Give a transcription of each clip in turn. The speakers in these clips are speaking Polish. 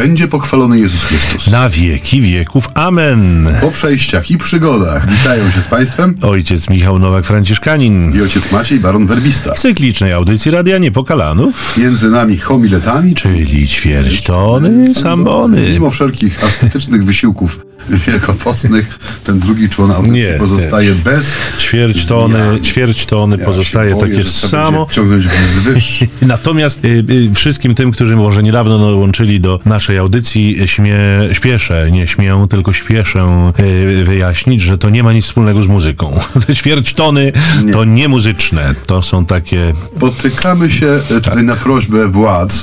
będzie pochwalony Jezus Chrystus. Na wieki wieków. Amen. Po przejściach i przygodach witają się z Państwem Ojciec Michał Nowak-Franciszkanin. i ojciec Maciej Baron Werbista. W cyklicznej audycji Radia Niepokalanów, Między nami homiletami, czyli ćwierć tony sambony. Mimo wszelkich ascetycznych wysiłków wielkopostnych, ten drugi człon audycji Nie, pozostaje bez Ćwierć tony, zmian. ćwierć tony Ja pozostaje boję, takie samo. będzie Ciągnąć wzwyż. Natomiast y, y, wszystkim tym, którzy może niedawno dołączyli do naszej audycji, śmie, śpieszę, nie śmię, tylko śpieszę y, wyjaśnić, że to nie ma nic wspólnego z muzyką. Te ćwierć tony to nie muzyczne, to są takie... Spotykamy się e, Tak. tutaj na prośbę władz.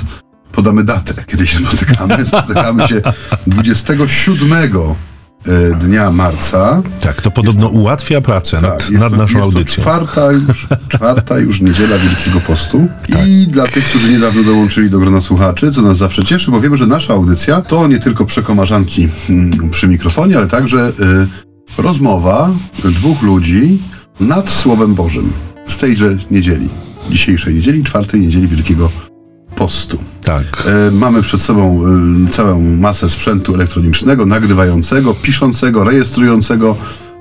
Podamy datę, kiedy się spotykamy. Spotykamy się 27 e, dnia marca. Tak, to podobno ułatwia pracę Tak, nad, jest nad to, naszą jest audycją. To czwarta już, czwarta już niedziela Wielkiego Postu. Tak. I dla tych, którzy niedawno dołączyli do grona słuchaczy, co nas zawsze cieszy, bo wiemy, że nasza audycja to nie tylko przekomarzanki mm, przy mikrofonie, ale także y, rozmowa dwóch ludzi nad Słowem Bożym. Z tejże niedzieli, dzisiejszej niedzieli, czwartej niedzieli Wielkiego Postu. Tak. E, Mamy przed sobą e, całą masę sprzętu elektronicznego, nagrywającego, piszącego, rejestrującego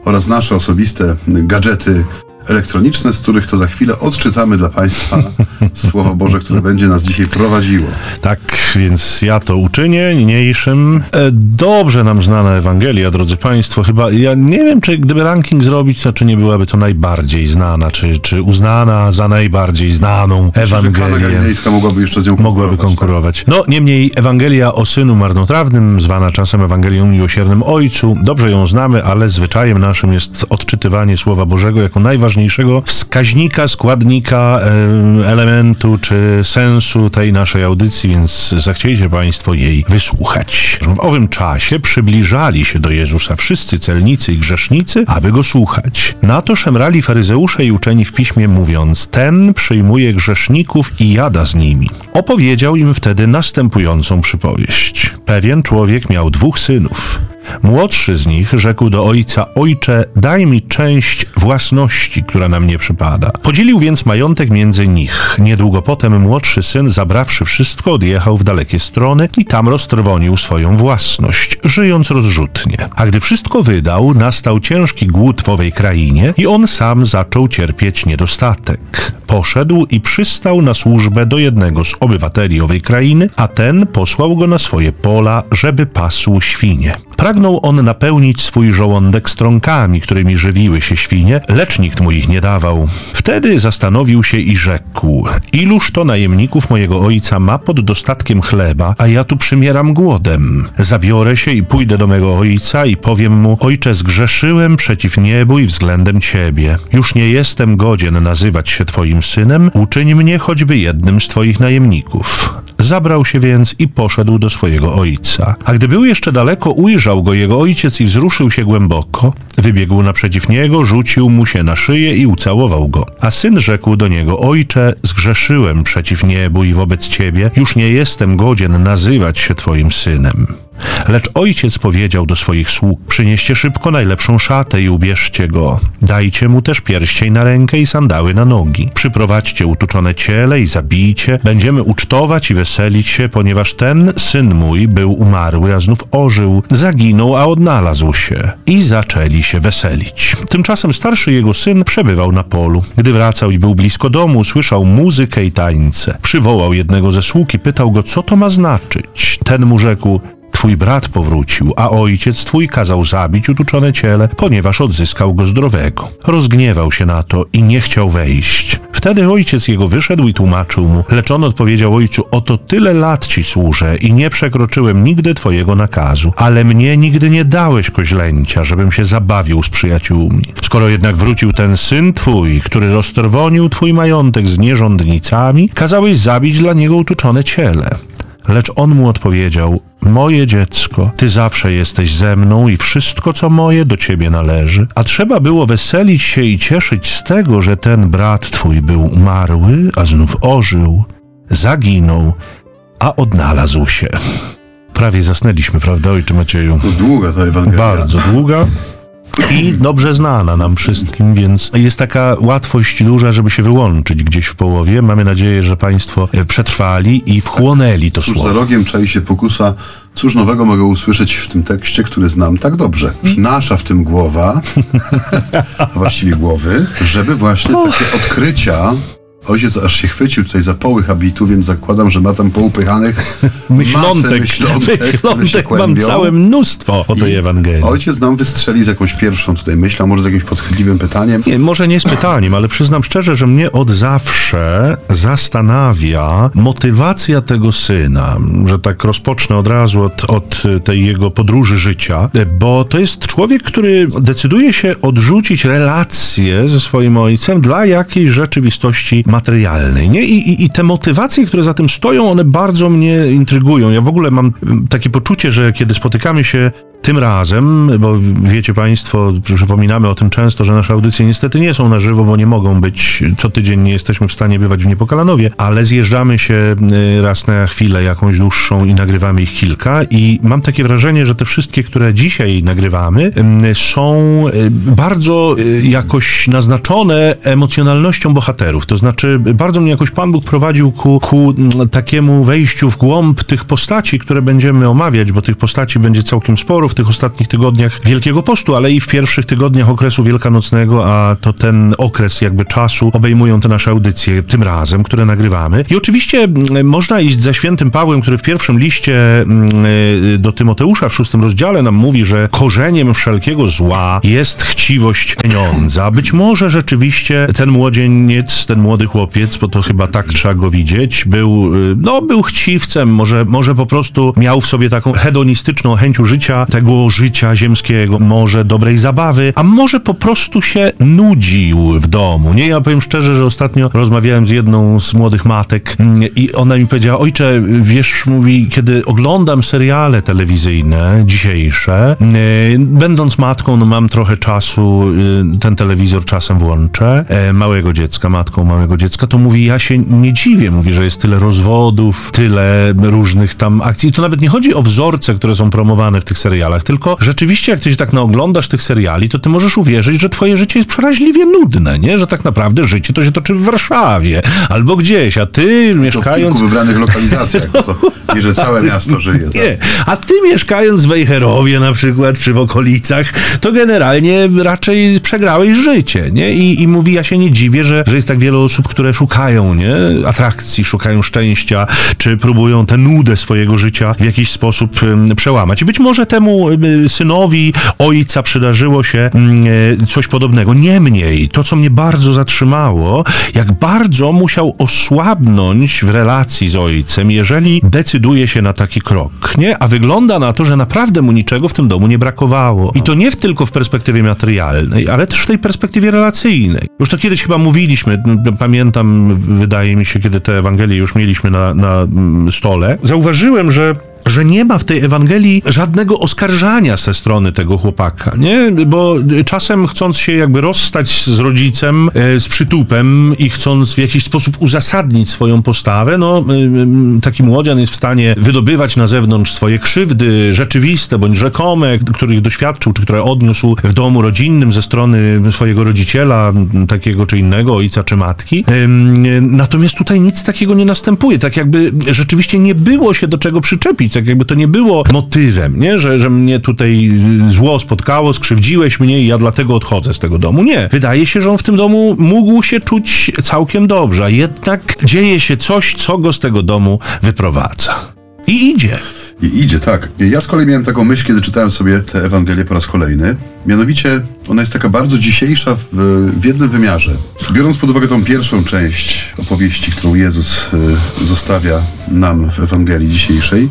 oraz nasze osobiste gadżety elektroniczne, z których to za chwilę odczytamy dla Państwa Słowo Boże, które będzie nas dzisiaj prowadziło. Tak, więc ja to uczynię niniejszym. E, Dobrze nam znana Ewangelia, drodzy Państwo. Chyba, ja nie wiem, czy gdyby ranking zrobić, to czy nie byłaby to najbardziej znana, czy, czy uznana za najbardziej znaną Ewangelię. Galilejska mogłaby jeszcze z nią Mogłaby konkurować. konkurować. No, niemniej Ewangelia o Synu Marnotrawnym, zwana czasem Ewangelią Miłosiernym Ojcu, dobrze ją znamy, ale zwyczajem naszym jest odczytywanie Słowa Bożego jako najważniejszego wskaźnika, składnika, em, elementu czy sensu tej naszej audycji, więc zachciejcie Państwo jej wysłuchać. W owym czasie przybliżali się do Jezusa wszyscy celnicy i grzesznicy, aby go słuchać. Na to szemrali faryzeusze i uczeni w piśmie, mówiąc: Ten przyjmuje grzeszników i jada z nimi. Opowiedział im wtedy następującą przypowieść. Pewien człowiek miał dwóch synów. Młodszy z nich rzekł do ojca: Ojcze, daj mi część własności, która na mnie przypada. Podzielił więc majątek między nich. Niedługo potem młodszy syn, zabrawszy wszystko, odjechał w dalekie strony i tam roztrwonił swoją własność, żyjąc rozrzutnie. A gdy wszystko wydał, nastał ciężki głód w owej krainie i on sam zaczął cierpieć niedostatek. Poszedł i przystał na służbę do jednego z obywateli owej krainy, a ten posłał go na swoje pola, żeby pasł świnie. Pragnął on napełnić swój żołądek strąkami, którymi żywiły się świnie, lecz nikt mu ich nie dawał. Wtedy zastanowił się i rzekł: Iluż to najemników mojego ojca ma pod dostatkiem chleba, a ja tu przymieram głodem. Zabiorę się i pójdę do mego ojca i powiem mu: Ojcze, zgrzeszyłem przeciw niebu i względem ciebie. Już nie jestem godzien nazywać się twoim synem, uczyń mnie choćby jednym z twoich najemników. Zabrał się więc i poszedł do swojego ojca. A gdy był jeszcze daleko, ujrzał go jego ojciec i wzruszył się głęboko. Wybiegł naprzeciw niego, rzucił mu się na szyję i ucałował go. A syn rzekł do niego: Ojcze, zgrzeszyłem przeciw niebu i wobec ciebie, już nie jestem godzien nazywać się twoim synem. Lecz ojciec powiedział do swoich sług: Przynieście szybko najlepszą szatę i ubierzcie go. Dajcie mu też pierścień na rękę i sandały na nogi. Przyprowadźcie utuczone ciele i zabijcie. Będziemy ucztować i weselić się, ponieważ ten syn mój był umarły, a znów ożył. Zaginął, a odnalazł się. I zaczęli się weselić. Tymczasem starszy jego syn przebywał na polu. Gdy wracał i był blisko domu, słyszał muzykę i tańce. Przywołał jednego ze sług i pytał go, co to ma znaczyć. Ten mu rzekł: Twój brat powrócił, a ojciec twój kazał zabić utuczone ciele, ponieważ odzyskał go zdrowego. Rozgniewał się na to i nie chciał wejść. Wtedy ojciec jego wyszedł i tłumaczył mu, lecz on odpowiedział ojcu, oto tyle lat ci służę i nie przekroczyłem nigdy twojego nakazu, ale mnie nigdy nie dałeś koźlęcia, żebym się zabawił z przyjaciółmi. Skoro jednak wrócił ten syn twój, który roztrwonił twój majątek z nierządnicami, kazałeś zabić dla niego utuczone ciele. Lecz on mu odpowiedział: Moje dziecko, ty zawsze jesteś ze mną i wszystko, co moje, do ciebie należy. A trzeba było weselić się i cieszyć z tego, że ten brat twój był umarły, a znów ożył, zaginął, a odnalazł się. Prawie zasnęliśmy, prawda, ojcze Macieju? To długa ta Ewangelia. Bardzo długa. I dobrze znana nam wszystkim, więc jest taka łatwość duża, żeby się wyłączyć gdzieś w połowie. Mamy nadzieję, że Państwo e, przetrwali i wchłonęli to Cóż słowo. za rogiem czai się pokusa. Cóż nowego mogę usłyszeć w tym tekście, który znam tak dobrze? Nasza w tym głowa, a właściwie głowy, żeby właśnie takie odkrycia. Ojciec aż się chwycił tutaj za poły habitu, więc zakładam, że ma tam poupychanych Myślątek, myślątek, myślątek mam całe mnóstwo o tej Ewangelii. Ojciec nam wystrzeli z jakąś pierwszą tutaj myślą, może z jakimś podchwytliwym pytaniem. Nie, może nie z pytaniem, ale przyznam szczerze, że mnie od zawsze zastanawia motywacja tego syna, że tak rozpocznę od razu od, od tej jego podróży życia, bo to jest człowiek, który decyduje się odrzucić relacje ze swoim ojcem dla jakiejś rzeczywistości materialnej. Nie? I, i, I te motywacje, które za tym stoją, one bardzo mnie intrygują. Ja w ogóle mam mm, takie poczucie, że kiedy spotykamy się tym razem, bo wiecie Państwo, przypominamy o tym często, że nasze audycje niestety nie są na żywo, bo nie mogą być, co tydzień nie jesteśmy w stanie bywać w Niepokalanowie, ale zjeżdżamy się y, raz na chwilę jakąś dłuższą i nagrywamy ich kilka i mam takie wrażenie, że te wszystkie, które dzisiaj nagrywamy, y, są y, bardzo jakoś naznaczone emocjonalnością bohaterów. To znaczy, bardzo mnie jakoś Pan Bóg prowadził ku, ku mm, takiemu wejściu w głąb tych postaci, które będziemy omawiać, bo tych postaci będzie całkiem sporo w tych ostatnich tygodniach Wielkiego Postu, ale i w pierwszych tygodniach okresu wielkanocnego, a to ten okres jakby czasu obejmują te nasze audycje tym razem, które nagrywamy. I oczywiście mm, można iść za świętym Pawłem, który w pierwszym liście mm, y, do Tymoteusza w szóstym rozdziale nam mówi, że korzeniem wszelkiego zła jest chciwość pieniądza. Być może rzeczywiście ten młodzieniec, ten młody chłopiec, bo to chyba tak trzeba go widzieć, był, y, no, był chciwcem, może, może po prostu miał w sobie taką hedonistyczną chęć życia, tego życia ziemskiego, może dobrej zabawy, a może po prostu się nudził w domu. Nie, ja powiem szczerze, że ostatnio rozmawiałem z jedną z młodych matek mm, i ona mi powiedziała, ojcze, wiesz, mówi, kiedy oglądam seriale telewizyjne dzisiejsze, y, będąc matką, no mam trochę czasu, y, ten telewizor czasem włączę, e, małego dziecka, matką małego dziecka, to mówi, ja się nie dziwię, mówi, że jest tyle rozwodów, tyle różnych tam akcji. I to nawet nie chodzi o wzorce, które są promowane w tych serialach, tylko rzeczywiście, jak ty się tak naoglądasz tych seriali, to ty możesz uwierzyć, że twoje życie jest przeraźliwie nudne, nie? Że tak naprawdę życie to się toczy w Warszawie albo gdzieś, a ty To w mieszkając... kilku wybranych lokalizacjach, bo to nie, że całe miasto żyje. Tak? Nie, a ty mieszkając w Wejherowie na przykład, czy w okolicach, to generalnie raczej przegrałeś życie, nie? I, i mówi, ja się nie dziwię, że, że jest tak wiele osób, które szukają, nie? Atrakcji, szukają szczęścia, czy próbują tę nudę swojego życia w jakiś sposób przełamać. I być może temu em, synowi ojca przydarzyło się mm, e, coś podobnego. Niemniej, to co mnie bardzo zatrzymało, jak bardzo musiał osłabnąć w relacji z ojcem, jeżeli decyduje się na taki krok, nie? A wygląda na to, że naprawdę mu niczego w tym domu nie brakowało. I to nie tylko w perspektywie materialnej, ale też w tej perspektywie relacyjnej. Już to kiedyś chyba mówiliśmy, n- pamiętam, wydaje mi się, kiedy te Ewangelie już mieliśmy na, na mm, stole, zauważyłem, że że nie ma w tej Ewangelii żadnego oskarżania ze strony tego chłopaka, nie? Bo czasem chcąc się jakby rozstać z rodzicem, e, z przytupem i chcąc w jakiś sposób uzasadnić swoją postawę, no e, taki młodzian jest w stanie wydobywać na zewnątrz swoje krzywdy rzeczywiste bądź rzekome, których doświadczył, czy które odniósł w domu rodzinnym ze strony swojego rodziciela, takiego czy innego, ojca czy matki. Ym, Natomiast tutaj nic takiego nie następuje, tak jakby rzeczywiście nie było się do czego przyczepić, tak jakby to nie było motywem, nie? Że, że mnie tutaj zło spotkało, skrzywdziłeś mnie i ja dlatego odchodzę z tego domu. Nie. Wydaje się, że on w tym domu mógł się czuć całkiem dobrze, a jednak dzieje się coś, co go z tego domu wyprowadza. I idzie. I idzie, tak. Ja z kolei miałem taką myśl, kiedy czytałem sobie tę Ewangelię po raz kolejny. Mianowicie ona jest taka bardzo dzisiejsza w, w jednym wymiarze. Biorąc pod uwagę tą pierwszą część opowieści, którą Jezus y, zostawia nam w Ewangelii dzisiejszej,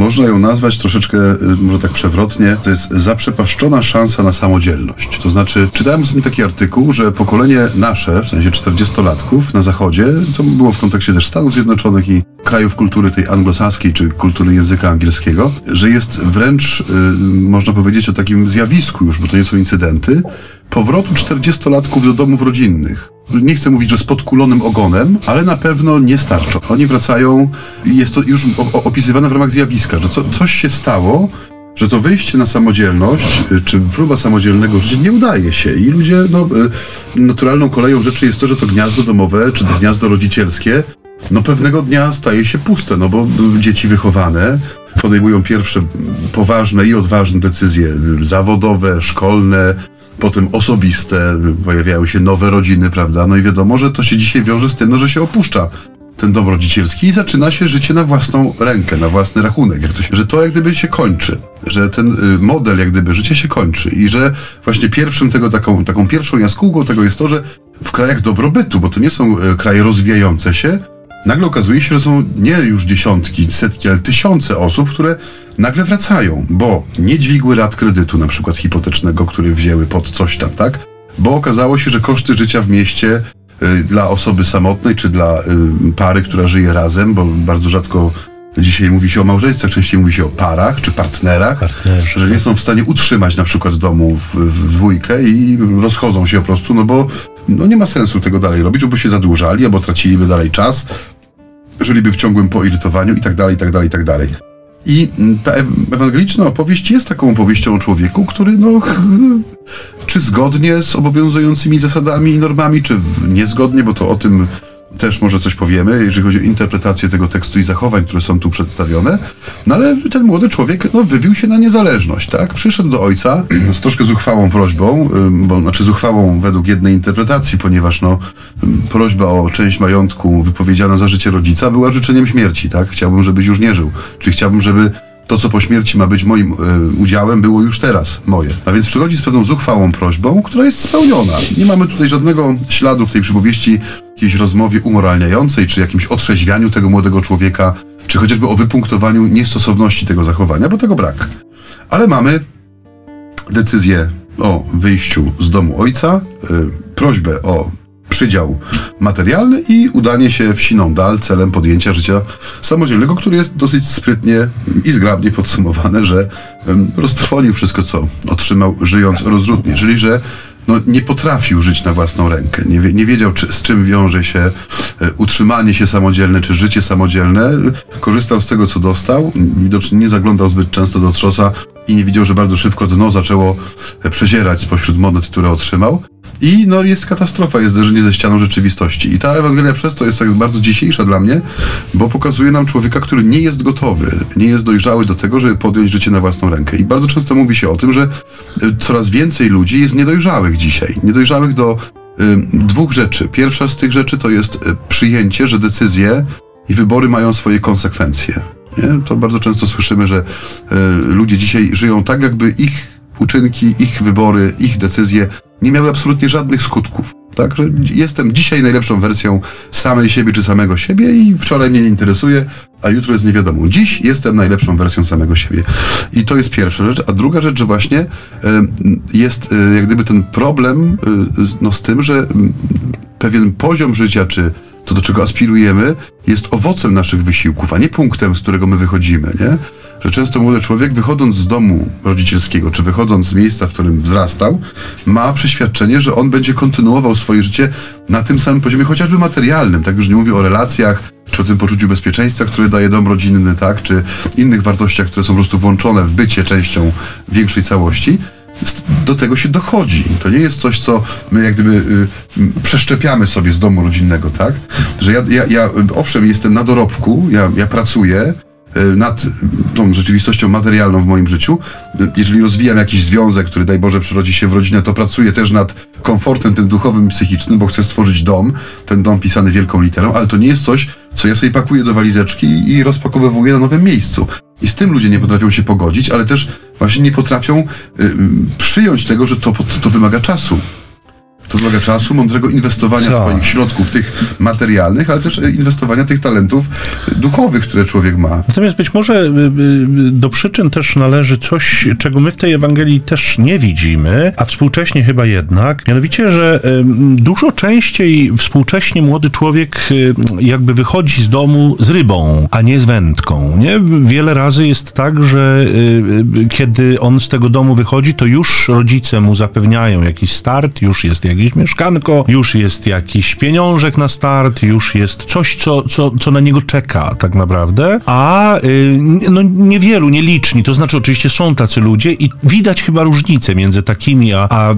można ją nazwać troszeczkę, y, może tak przewrotnie, to jest zaprzepaszczona szansa na samodzielność. To znaczy, czytałem ostatnio taki artykuł, że pokolenie nasze, w sensie 40-latków na zachodzie, to było w kontekście też Stanów Zjednoczonych i krajów kultury tej anglosaskiej, czy kultury języka angielskiego, że jest wręcz, y, można powiedzieć, o takim zjawisku już, bo to nie są incydenty, powrotu 40-latków do domów rodzinnych. Nie chcę mówić, że z podkulonym ogonem, ale na pewno nie starczą. Oni wracają jest to już opisywane w ramach zjawiska, że co, coś się stało, że to wyjście na samodzielność, y, czy próba samodzielnego życia nie udaje się i ludzie, no, y, naturalną koleją rzeczy jest to, że to gniazdo domowe, czy gniazdo rodzicielskie, no pewnego dnia staje się puste, no bo y, dzieci wychowane podejmują pierwsze poważne i odważne decyzje zawodowe, szkolne, potem osobiste, pojawiają się nowe rodziny, prawda? No i wiadomo, że to się dzisiaj wiąże z tym, no, że się opuszcza ten dom rodzicielski i zaczyna się życie na własną rękę, na własny rachunek, jak to się, że to jak gdyby się kończy, że ten y, model jak gdyby życie się kończy i że właśnie pierwszym tego, taką, taką pierwszą jaskółką tego jest to, że w krajach dobrobytu, bo to nie są y, kraje rozwijające się, nagle okazuje się, że są nie już dziesiątki, setki, ale tysiące osób, które nagle wracają, bo nie dźwigły rat kredytu na przykład hipotecznego, który wzięły pod coś tam, tak? Bo okazało się, że koszty życia w mieście y, dla osoby samotnej, czy dla y, pary, która żyje razem, bo bardzo rzadko dzisiaj mówi się o małżeństwach, częściej mówi się o parach, czy partnerach, Partnerzy, że nie są w stanie utrzymać na przykład domu w, w dwójkę i rozchodzą się po prostu, no bo no nie ma sensu tego dalej robić, bo się zadłużali, albo traciliby dalej czas, żyliby w ciągłym poirytowaniu i tak dalej, i tak dalej, i tak dalej. I ta ew- ewangeliczna opowieść jest taką opowieścią o człowieku, który no, czy zgodnie z obowiązującymi zasadami i normami, czy niezgodnie, bo to o tym też może coś powiemy, jeżeli chodzi o interpretację tego tekstu i zachowań, które są tu przedstawione. No ale ten młody człowiek no, wybił się na niezależność, tak? Przyszedł do ojca z troszkę zuchwałą prośbą, bo znaczy zuchwałą według jednej interpretacji, ponieważ no, prośba o część majątku wypowiedziana za życie rodzica była życzeniem śmierci, tak? Chciałbym, żebyś już nie żył. Czyli chciałbym, żeby to, co po śmierci ma być moim y, udziałem, było już teraz moje. A więc przychodzi z pewną zuchwałą prośbą, która jest spełniona. Nie mamy tutaj żadnego śladu w tej przypowieści jakiejś rozmowie umoralniającej, czy jakimś otrzeźwianiu tego młodego człowieka, czy chociażby o wypunktowaniu niestosowności tego zachowania, bo tego brak. Ale mamy decyzję o wyjściu z domu ojca, y, prośbę o przydział materialny i udanie się w siną dal celem podjęcia życia samodzielnego, który jest dosyć sprytnie i zgrabnie podsumowane, że roztrwonił wszystko, co otrzymał, żyjąc rozrzutnie, czyli że no, nie potrafił żyć na własną rękę, nie, nie wiedział, czy, z czym wiąże się e, utrzymanie się samodzielne, czy życie samodzielne. Korzystał z tego, co dostał, widocznie nie zaglądał zbyt często do trzosa i nie widział, że bardzo szybko dno zaczęło e, przezierać spośród monet, które otrzymał. I no jest katastrofa, jest zderzenie ze ścianą rzeczywistości. I ta Ewangelia przez to jest tak bardzo dzisiejsza dla mnie, bo pokazuje nam człowieka, który nie jest gotowy, nie jest dojrzały do tego, żeby podjąć życie na własną rękę. I bardzo często mówi się o tym, że y, coraz więcej ludzi jest niedojrzałych dzisiaj. Niedojrzałych do y, dwóch rzeczy. Pierwsza z tych rzeczy to jest y, przyjęcie, że decyzje i wybory mają swoje konsekwencje. Nie? To bardzo często słyszymy, że y, ludzie dzisiaj żyją tak, jakby ich uczynki, ich wybory, ich decyzje nie miały absolutnie żadnych skutków. Tak, że jestem dzisiaj najlepszą wersją samej siebie czy samego siebie i wczoraj mnie nie interesuje, a jutro jest niewiadomą. Dziś jestem najlepszą wersją samego siebie. I to jest pierwsza rzecz. A druga rzecz, że właśnie e, jest e, jak gdyby ten problem e, no, z tym, że pewien poziom życia, czy to, do czego aspirujemy, jest owocem naszych wysiłków, a nie punktem, z którego my wychodzimy, nie? Że często młody człowiek, wychodząc z domu rodzicielskiego, czy wychodząc z miejsca, w którym wzrastał, ma przeświadczenie, że on będzie kontynuował swoje życie na tym samym poziomie, chociażby materialnym. Tak już nie mówię o relacjach, czy o tym poczuciu bezpieczeństwa, które daje dom rodzinny, tak? Czy innych wartościach, które są po prostu włączone w bycie częścią większej całości do tego się dochodzi. To nie jest coś, co my jak gdyby y, przeszczepiamy sobie z domu rodzinnego, tak? Że ja, ja, ja owszem, jestem na dorobku, ja, ja pracuję nad tą rzeczywistością materialną w moim życiu. Y, Jeżeli rozwijam jakiś związek, który daj Boże przyrodzi się w rodzinę, to pracuję też nad komfortem tym duchowym psychicznym, bo chcę stworzyć dom, ten dom pisany wielką literą, ale to nie jest coś, co ja sobie pakuję do walizeczki i rozpakowywuję na nowym miejscu. I z tym ludzie nie potrafią się pogodzić, ale też właśnie nie potrafią y, y, przyjąć tego, że to, to wymaga czasu. To wymaga czasu, mądrego inwestowania Co? swoich środków, tych materialnych, ale też y, inwestowania tych talentów duchowych, które człowiek ma. Natomiast być może y, y, do przyczyn też należy coś, czego my w tej Ewangelii też nie widzimy, a współcześnie chyba jednak, mianowicie, że dużo częściej współcześnie młody człowiek jakby wychodzi z domu z rybą, a nie z wędką. Nie? Wiele razy jest tak, że kiedy on z tego domu wychodzi, to już rodzice mu zapewniają jakiś start, już jest jak jakieś mieszkanko, już jest jakiś pieniążek na start, już jest coś, co, co, co na niego czeka tak naprawdę, a y, no niewielu, nieliczni, to znaczy oczywiście są tacy ludzie i widać chyba różnicę między takimi a, a y,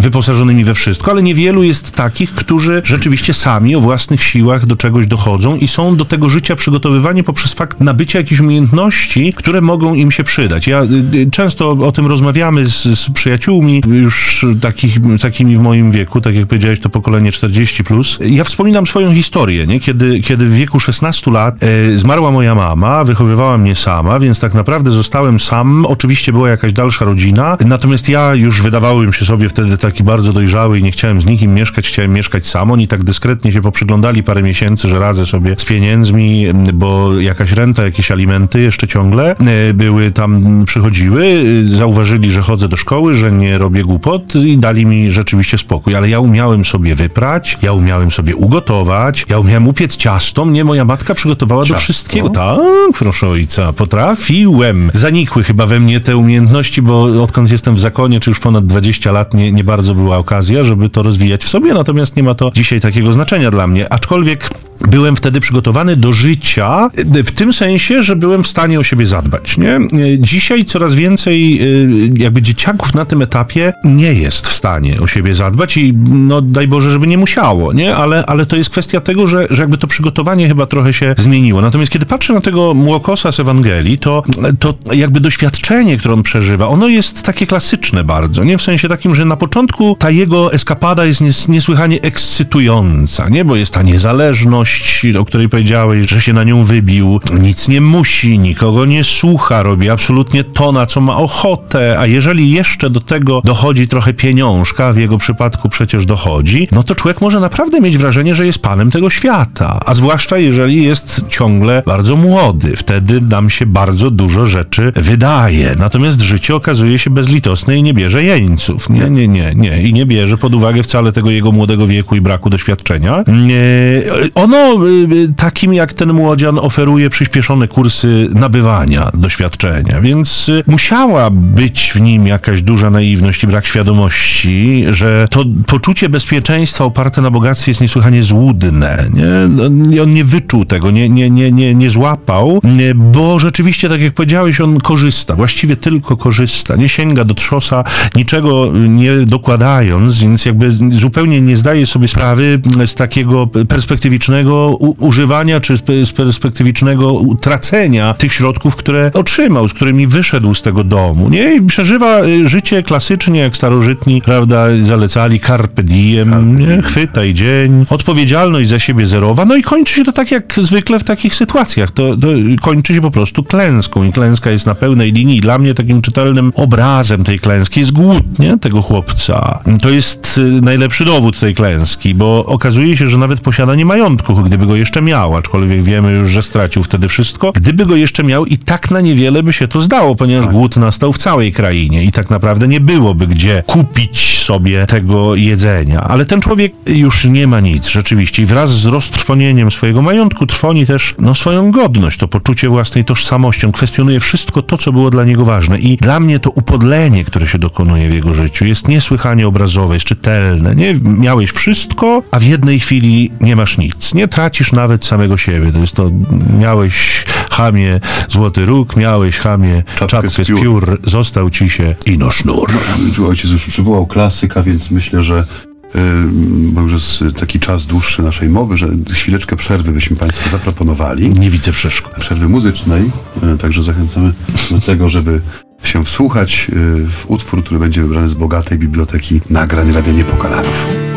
wyposażonymi we wszystko, ale niewielu jest takich, którzy rzeczywiście sami o własnych siłach do czegoś dochodzą i są do tego życia przygotowywani poprzez fakt nabycia jakichś umiejętności, które mogą im się przydać. Ja y, często o tym rozmawiamy z, z przyjaciółmi, już takich, takimi w moim wieku, tak jak powiedziałeś, to pokolenie 40+. Plus. Ja wspominam swoją historię, nie? Kiedy, kiedy w wieku 16 lat e, zmarła moja mama, wychowywała mnie sama, więc tak naprawdę zostałem sam. Oczywiście była jakaś dalsza rodzina, natomiast ja już wydawałem się sobie wtedy taki bardzo dojrzały i nie chciałem z nikim mieszkać, chciałem mieszkać sam. Oni tak dyskretnie się poprzyglądali parę miesięcy, że radzę sobie z pieniędzmi, bo jakaś renta, jakieś alimenty jeszcze ciągle e, były tam, przychodziły. Zauważyli, że chodzę do szkoły, że nie robię głupot i dali mi rzeczywiście spokój. Ale ja umiałem sobie wyprać, ja umiałem sobie ugotować, ja umiałem upiec ciasto. Mnie moja matka przygotowała ciasto? do wszystkiego. Tak, proszę ojca, potrafiłem. Zanikły chyba we mnie te umiejętności, bo odkąd jestem w zakonie, czy już ponad 20 lat, nie, nie bardzo była okazja, żeby to rozwijać w sobie, natomiast nie ma to dzisiaj takiego znaczenia dla mnie. Aczkolwiek byłem wtedy przygotowany do życia w tym sensie, że byłem w stanie o siebie zadbać. Nie? Dzisiaj coraz więcej y, jakby dzieciaków na tym etapie nie jest w stanie o siebie zadbać i no daj Boże, żeby nie musiało, nie? Ale, ale to jest kwestia tego, że, że jakby to przygotowanie chyba trochę się zmieniło. Natomiast kiedy patrzę na tego młokosa z Ewangelii, to, to jakby doświadczenie, które on przeżywa, ono jest takie klasyczne bardzo, nie? W sensie takim, że na początku ta jego eskapada jest nies, niesłychanie ekscytująca, nie? Bo jest ta niezależność, o której powiedziałeś, że się na nią wybił, nic nie musi, nikogo nie słucha, robi absolutnie to, na co ma ochotę, a jeżeli jeszcze do tego dochodzi trochę pieniążka, w jego przypadku przecież dochodzi, no to człowiek może naprawdę mieć wrażenie, że jest panem tego świata, a zwłaszcza jeżeli jest ciągle bardzo młody. Wtedy nam się bardzo dużo rzeczy wydaje. Natomiast życie okazuje się bezlitosne i nie bierze jeńców. Nie, nie, nie, nie. I nie bierze pod uwagę wcale tego jego młodego wieku i braku doświadczenia. Ono Y, y, takim jak ten młodzian oferuje przyspieszone kursy nabywania doświadczenia, więc y, musiała być w nim jakaś duża naiwność i brak świadomości, że to poczucie bezpieczeństwa oparte na bogactwie jest niesłychanie złudne. Nie? No, on nie wyczuł tego, nie, nie, nie, nie, nie złapał, bo rzeczywiście, tak jak powiedziałeś, on korzysta, właściwie tylko korzysta, nie sięga do trzosa, niczego nie dokładając, więc jakby zupełnie nie zdaje sobie sprawy z takiego perspektywicznego używania, czy z perspektywicznego utracenia tych środków, które otrzymał, z którymi wyszedł z tego domu, nie? I przeżywa y, życie klasycznie, jak starożytni, prawda, zalecali carpe diem, nie? chwytaj dzień, odpowiedzialność za siebie zerowa, no i kończy się to tak jak zwykle w takich sytuacjach, to, to kończy się po prostu klęską i klęska jest na pełnej linii dla mnie takim czytelnym obrazem tej klęski jest głód, nie? Tego chłopca. To jest y, najlepszy dowód tej klęski, bo okazuje się, że nawet posiadanie majątku gdyby go jeszcze miał, aczkolwiek wiemy już, że stracił wtedy wszystko. Gdyby go jeszcze miał i tak na niewiele by się to zdało, ponieważ tak. głód nastał w całej krainie i tak naprawdę nie byłoby gdzie kupić sobie tego jedzenia. Ale ten człowiek już nie ma nic, rzeczywiście. I wraz z roztrwonieniem swojego majątku trwoni też no, swoją godność, to poczucie własnej tożsamości. On kwestionuje wszystko to, co było dla niego ważne. I dla mnie to upodlenie, które się dokonuje w jego życiu, jest niesłychanie obrazowe, jest czytelne. Nie? Miałeś wszystko, a w jednej chwili nie masz nic. Nie tracisz nawet samego siebie. To jest to, miałeś chamie złoty róg, miałeś chamie czapkę, czapkę z, piór. z piór, został ci się ino sznur. No, ojciec już przywołał klasyka, więc myślę, że yy, bo już jest taki czas dłuższy naszej mowy, że chwileczkę przerwy byśmy Państwu zaproponowali. Nie widzę przeszkód. Przerwy muzycznej, yy, także zachęcamy do tego, żeby się wsłuchać yy, w utwór, który będzie wybrany z bogatej biblioteki nagrań Radia Niepokalanów.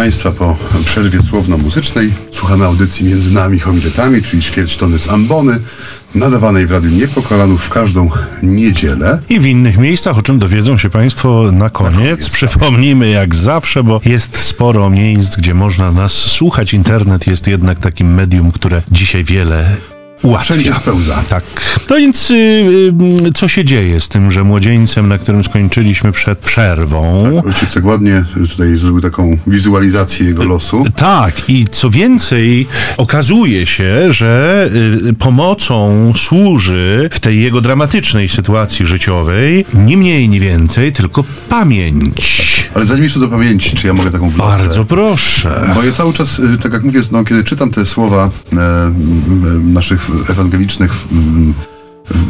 Państwa po przerwie słowno-muzycznej. Słuchamy audycji Między Nami Homiletami, czyli ćwierć tony z ambony, nadawanej w Radiu Niepokolanów w każdą niedzielę. I w innych miejscach, o czym dowiedzą się Państwo na koniec. Na koniec Przypomnijmy jak zawsze, bo jest sporo miejsc, gdzie można nas słuchać. Internet jest jednak takim medium, które dzisiaj wiele ułatwia. Wszędzie pełza. Tak. No więc y, y, co się dzieje z tymże młodzieńcem, na którym skończyliśmy przed przerwą? Tak, ojciec tak ładnie tutaj zrobił taką wizualizację jego losu. Tak i co więcej, okazuje się, że y, pomocą służy w tej jego dramatycznej sytuacji życiowej nie mniej, nie więcej, tylko pamięć. Ale zanim jeszcze do pamięci, czy ja mogę taką glosę? Bardzo proszę. Bo ja cały czas, y, tak jak mówię, no, kiedy czytam te słowa e, naszych ewangelicznych mm,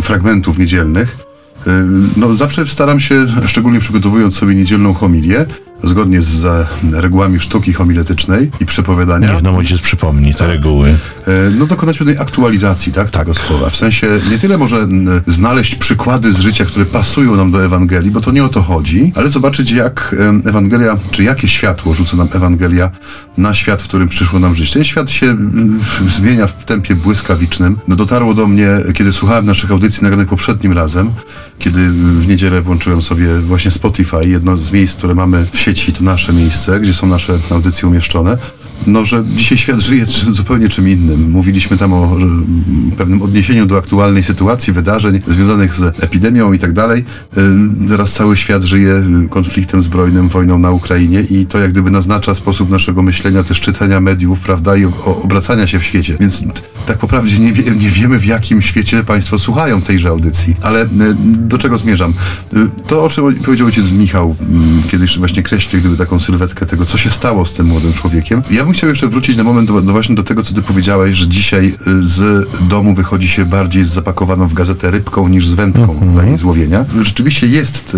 fragmentów niedzielnych, y, no zawsze staram się, szczególnie przygotowując sobie niedzielną homilię, zgodnie z regułami sztuki homiletycznej i przepowiadania. Nie, no ojciec przypomni te tak. reguły. E, no dokonać pewnej aktualizacji tak, tak, tego słowa. W sensie nie tyle może znaleźć przykłady z życia, które pasują nam do Ewangelii, bo to nie o to chodzi, ale zobaczyć jak Ewangelia, czy jakie światło rzuca nam Ewangelia na świat, w którym przyszło nam żyć. Ten świat się zmienia w tempie błyskawicznym. No dotarło do mnie, kiedy słuchałem naszych audycji nagranych poprzednim razem, kiedy w niedzielę włączyłem sobie właśnie Spotify, jedno z miejsc, które mamy w sieci, to nasze miejsce, gdzie są nasze audycje umieszczone no, że dzisiaj świat żyje zupełnie czym innym. Mówiliśmy tam o pewnym odniesieniu do aktualnej sytuacji, wydarzeń związanych z epidemią i tak dalej. Y, teraz cały świat żyje konfliktem zbrojnym, wojną na Ukrainie i to jak gdyby naznacza sposób naszego myślenia, też czytania mediów, prawda, i obracania się w świecie. Więc tak poprawdzie nie, wie, nie wiemy, w jakim świecie Państwo słuchają tejże audycji. Ale y, do czego zmierzam? Y, to, o czym powiedział ojciec Michał, kiedyś właśnie kreśli gdyby taką sylwetkę tego, co się stało z tym młodym człowiekiem. Ja bym chciał jeszcze wrócić na moment do, do, właśnie do tego, co ty powiedziałeś, że dzisiaj y, z domu wychodzi się bardziej z zapakowaną w gazetę rybką niż z wędką mm -hmm. dla jej złowienia. Rzeczywiście jest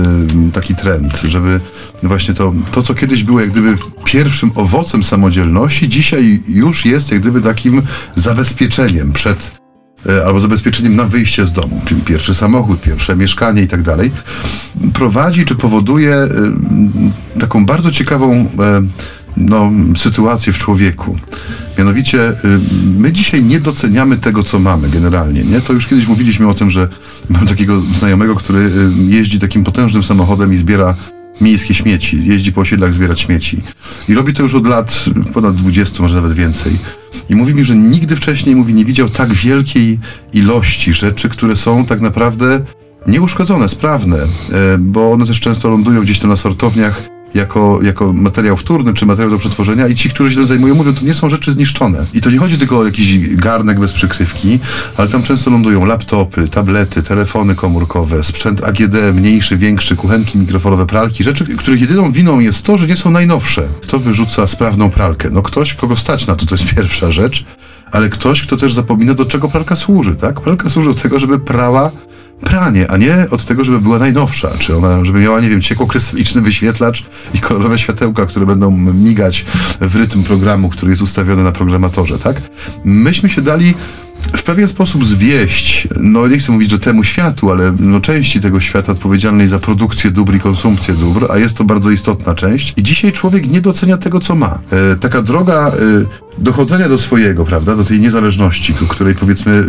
taki trend, żeby właśnie to, to, co kiedyś było jak gdyby pierwszym owocem samodzielności, dzisiaj już jest jak gdyby takim zabezpieczeniem przed y, albo zabezpieczeniem na wyjście z domu. Pierwszy samochód, pierwsze mieszkanie i tak dalej. Prowadzi czy powoduje taką bardzo ciekawą no, sytuację w człowieku. Mianowicie my dzisiaj nie doceniamy tego, co mamy generalnie. Nie? To już kiedyś mówiliśmy o tym, że mam takiego znajomego, który jeździ takim potężnym samochodem i zbiera miejskie śmieci. Jeździ po osiedlach zbierać śmieci. I robi to już od lat ponad 20, może nawet więcej. I mówi mi, że nigdy wcześniej mówi, nie widział tak wielkiej ilości rzeczy, które są tak naprawdę nieuszkodzone, sprawne, e, bo one też często lądują gdzieś tam na sortowniach jako, jako materiał wtórny czy materiał do przetworzenia i ci, którzy się tym zajmują, mówią, to nie są rzeczy zniszczone. I to nie chodzi tylko o jakiś garnek bez przykrywki, ale tam często lądują laptopy, tablety, telefony komórkowe, sprzęt AGD, mniejszy, większy, kuchenki mikrofalowe, pralki, rzeczy, których jedyną winą jest to, że nie są najnowsze. Kto wyrzuca sprawną pralkę? No ktoś, kogo stać na to, to jest pierwsza rzecz, ale ktoś, kto też zapomina, do czego pralka służy, tak? Pralka służy do tego, żeby prała pranie, a nie od tego, żeby była najnowsza, czy ona, żeby miała, nie wiem, ciekłokrystaliczny wyświetlacz i kolorowe światełka, które będą migać w rytm programu, który jest ustawiony na programatorze, tak? Myśmy się dali w pewien sposób zwieść, no nie chcę mówić, że temu światu, ale no, części tego świata odpowiedzialnej za produkcję dóbr i konsumpcję dóbr, a jest to bardzo istotna część. I dzisiaj człowiek nie docenia tego, co ma. E, taka droga e, dochodzenia do swojego, prawda, do tej niezależności, której powiedzmy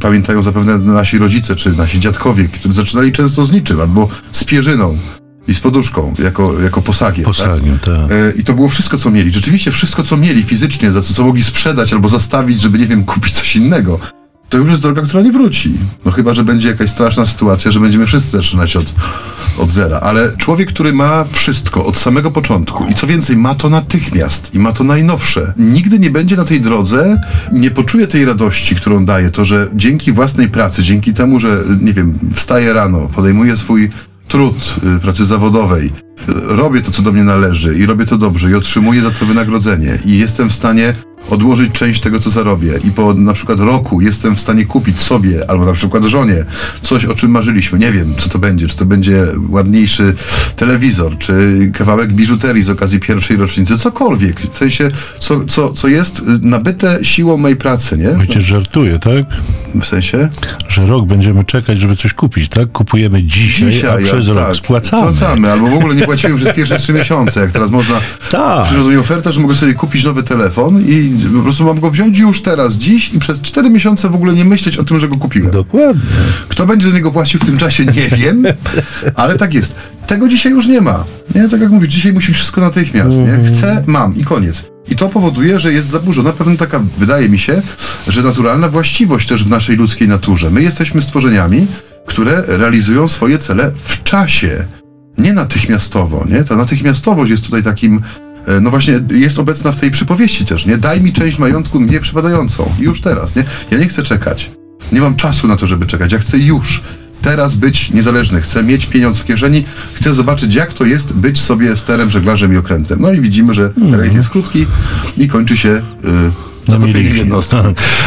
pamiętają zapewne nasi rodzice czy nasi dziadkowie, którzy zaczynali często z niczym albo z pierzyną i z poduszką, jako, jako posagiem. Tak? Posagiem, tak? tak. E, I to było wszystko, co mieli. Rzeczywiście wszystko, co mieli fizycznie, za co, co mogli sprzedać albo zastawić, żeby, nie wiem, kupić coś innego. To już jest droga, która nie wróci. No chyba, że będzie jakaś straszna sytuacja, że będziemy wszyscy zaczynać od, od zera. Ale człowiek, który ma wszystko od samego początku i co więcej, ma to natychmiast i ma to najnowsze, nigdy nie będzie na tej drodze, nie poczuje tej radości, którą daje to, że dzięki własnej pracy, dzięki temu, że, nie wiem, wstaje rano, podejmuje swój trud y, pracy zawodowej, robię to, co do mnie należy i robię to dobrze i otrzymuję za to wynagrodzenie i jestem w stanie odłożyć część tego, co zarobię i po na przykład roku jestem w stanie kupić sobie albo na przykład żonie coś, o czym marzyliśmy, nie wiem, co to będzie, czy to będzie ładniejszy telewizor, czy kawałek biżuterii z okazji pierwszej rocznicy, cokolwiek, w sensie, co, co, co jest nabyte siłą mojej pracy, nie? Ojciec żartuje, tak? W sensie? Że rok będziemy czekać, żeby coś kupić, tak? Kupujemy dzisiaj, dzisiaj a przez ja, rok tak, spłacamy. Spłacamy, albo w ogóle nie płacimy przez pierwsze trzy miesiące, jak teraz można... Tak. Przyszła mi oferta, że mogę sobie kupić nowy telefon i po prostu mam go wziąć już teraz, dziś i przez cztery miesiące w ogóle nie myśleć o tym, że go kupiłem. Dokładnie. Kto będzie za niego płacił w tym czasie, nie wiem, ale tak jest. Tego dzisiaj już nie ma. Nie? Tak jak mówisz, dzisiaj musi wszystko natychmiast. Nie? Mhm. Chcę, mam i koniec. I to powoduje, że jest zaburzona pewna taka, wydaje mi się, że naturalna właściwość też w naszej ludzkiej naturze. My jesteśmy stworzeniami, które realizują swoje cele w czasie, nie natychmiastowo. Nie? Ta natychmiastowość jest tutaj takim no właśnie jest obecna w tej przypowieści też, nie? Daj mi część majątku mnie przypadającą. Już teraz, nie? Ja nie chcę czekać. Nie mam czasu na to, żeby czekać. Ja chcę już teraz być niezależny, chcę mieć pieniądz w kieszeni, chcę zobaczyć, jak to jest być sobie sterem, żeglarzem i okrętem. No i widzimy, że mm. rejs jest krótki i kończy się. Yy,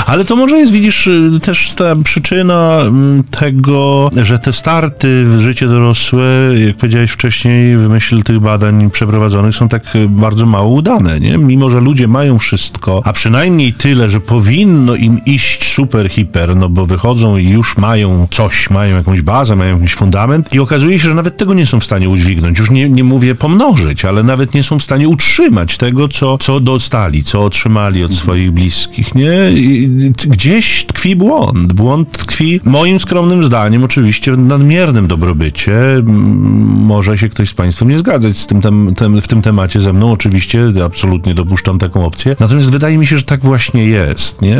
Ale to może jest, widzisz, też ta przyczyna mm, tego, że te starty w życie dorosłe, jak powiedziałeś wcześniej, w myśl tych badań przeprowadzonych są tak bardzo mało udane, nie? Mimo, że ludzie mają wszystko, a przynajmniej tyle, że powinno im iść super, hiper, no bo wychodzą i już mają coś, mają jakąś bazę, mają jakiś fundament i okazuje się, że nawet tego nie są w stanie udźwignąć. Już nie, nie mówię pomnożyć, ale nawet nie są w stanie utrzymać tego, co, co dostali, co otrzymali od swoich bliskich, nie? Gdzieś tkwi błąd. Błąd tkwi, moim skromnym zdaniem, oczywiście w nadmiernym dobrobycie. Może się ktoś z Państwem nie zgadzać z tym, tem, tem, w tym temacie ze mną. Oczywiście absolutnie dopuszczam taką opcję. Natomiast wydaje mi się, że tak właśnie jest, nie?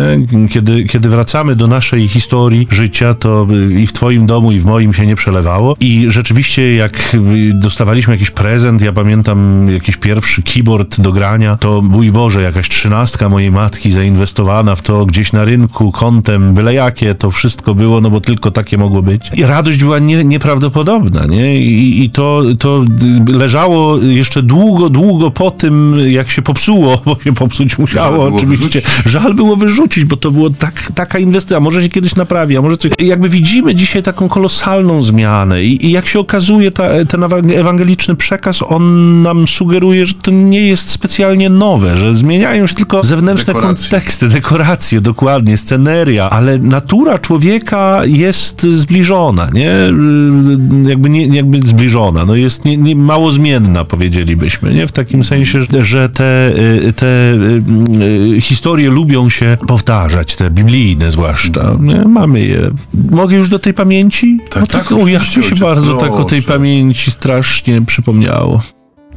Kiedy, kiedy wracamy do naszej historii życia, to i w Twoim domu, i w moim się nie przelewało. I rzeczywiście, jak dostawaliśmy jakiś prezent, ja pamiętam jakiś pierwszy keyboard do grania, to mój Boże, jakaś trzynastka mojej matki zainwestowana w to gdzieś na rynku, kątem, byle jakie to wszystko było, no bo tylko takie mogło być. I radość była nie, nieprawdopodobna, nie? I, I, to, to leżało jeszcze długo, długo po tym, jak się popsuło, bo się popsuć musiało oczywiście. Wyrzucić. Żal było wyrzucić, bo to było tak, taka inwestycja. Może się kiedyś naprawi, a może coś. Jakby widzimy dzisiaj taką kolosalną zmianę i, i jak się okazuje, ta, ten ewangeliczny przekaz, on nam sugeruje, że to nie jest specjalnie nowe, że zmieniają się tylko zewnętrzne konteksty, dekoracje, dokładnie, sceneria, ale natura człowieka jest zbliżona, nie? Jakby, nie, jakby zbliżona, no jest nie, nie, mało zmienna, powiedzielibyśmy, nie? W takim sensie, że te, te y, historie lubią się powtarzać, te biblijne zwłaszcza. Nie? Mamy je. Mogę już do tej pamięci? Tak, no tak, tak mi się bardzo tak o tej pamięci strasznie przypomniało.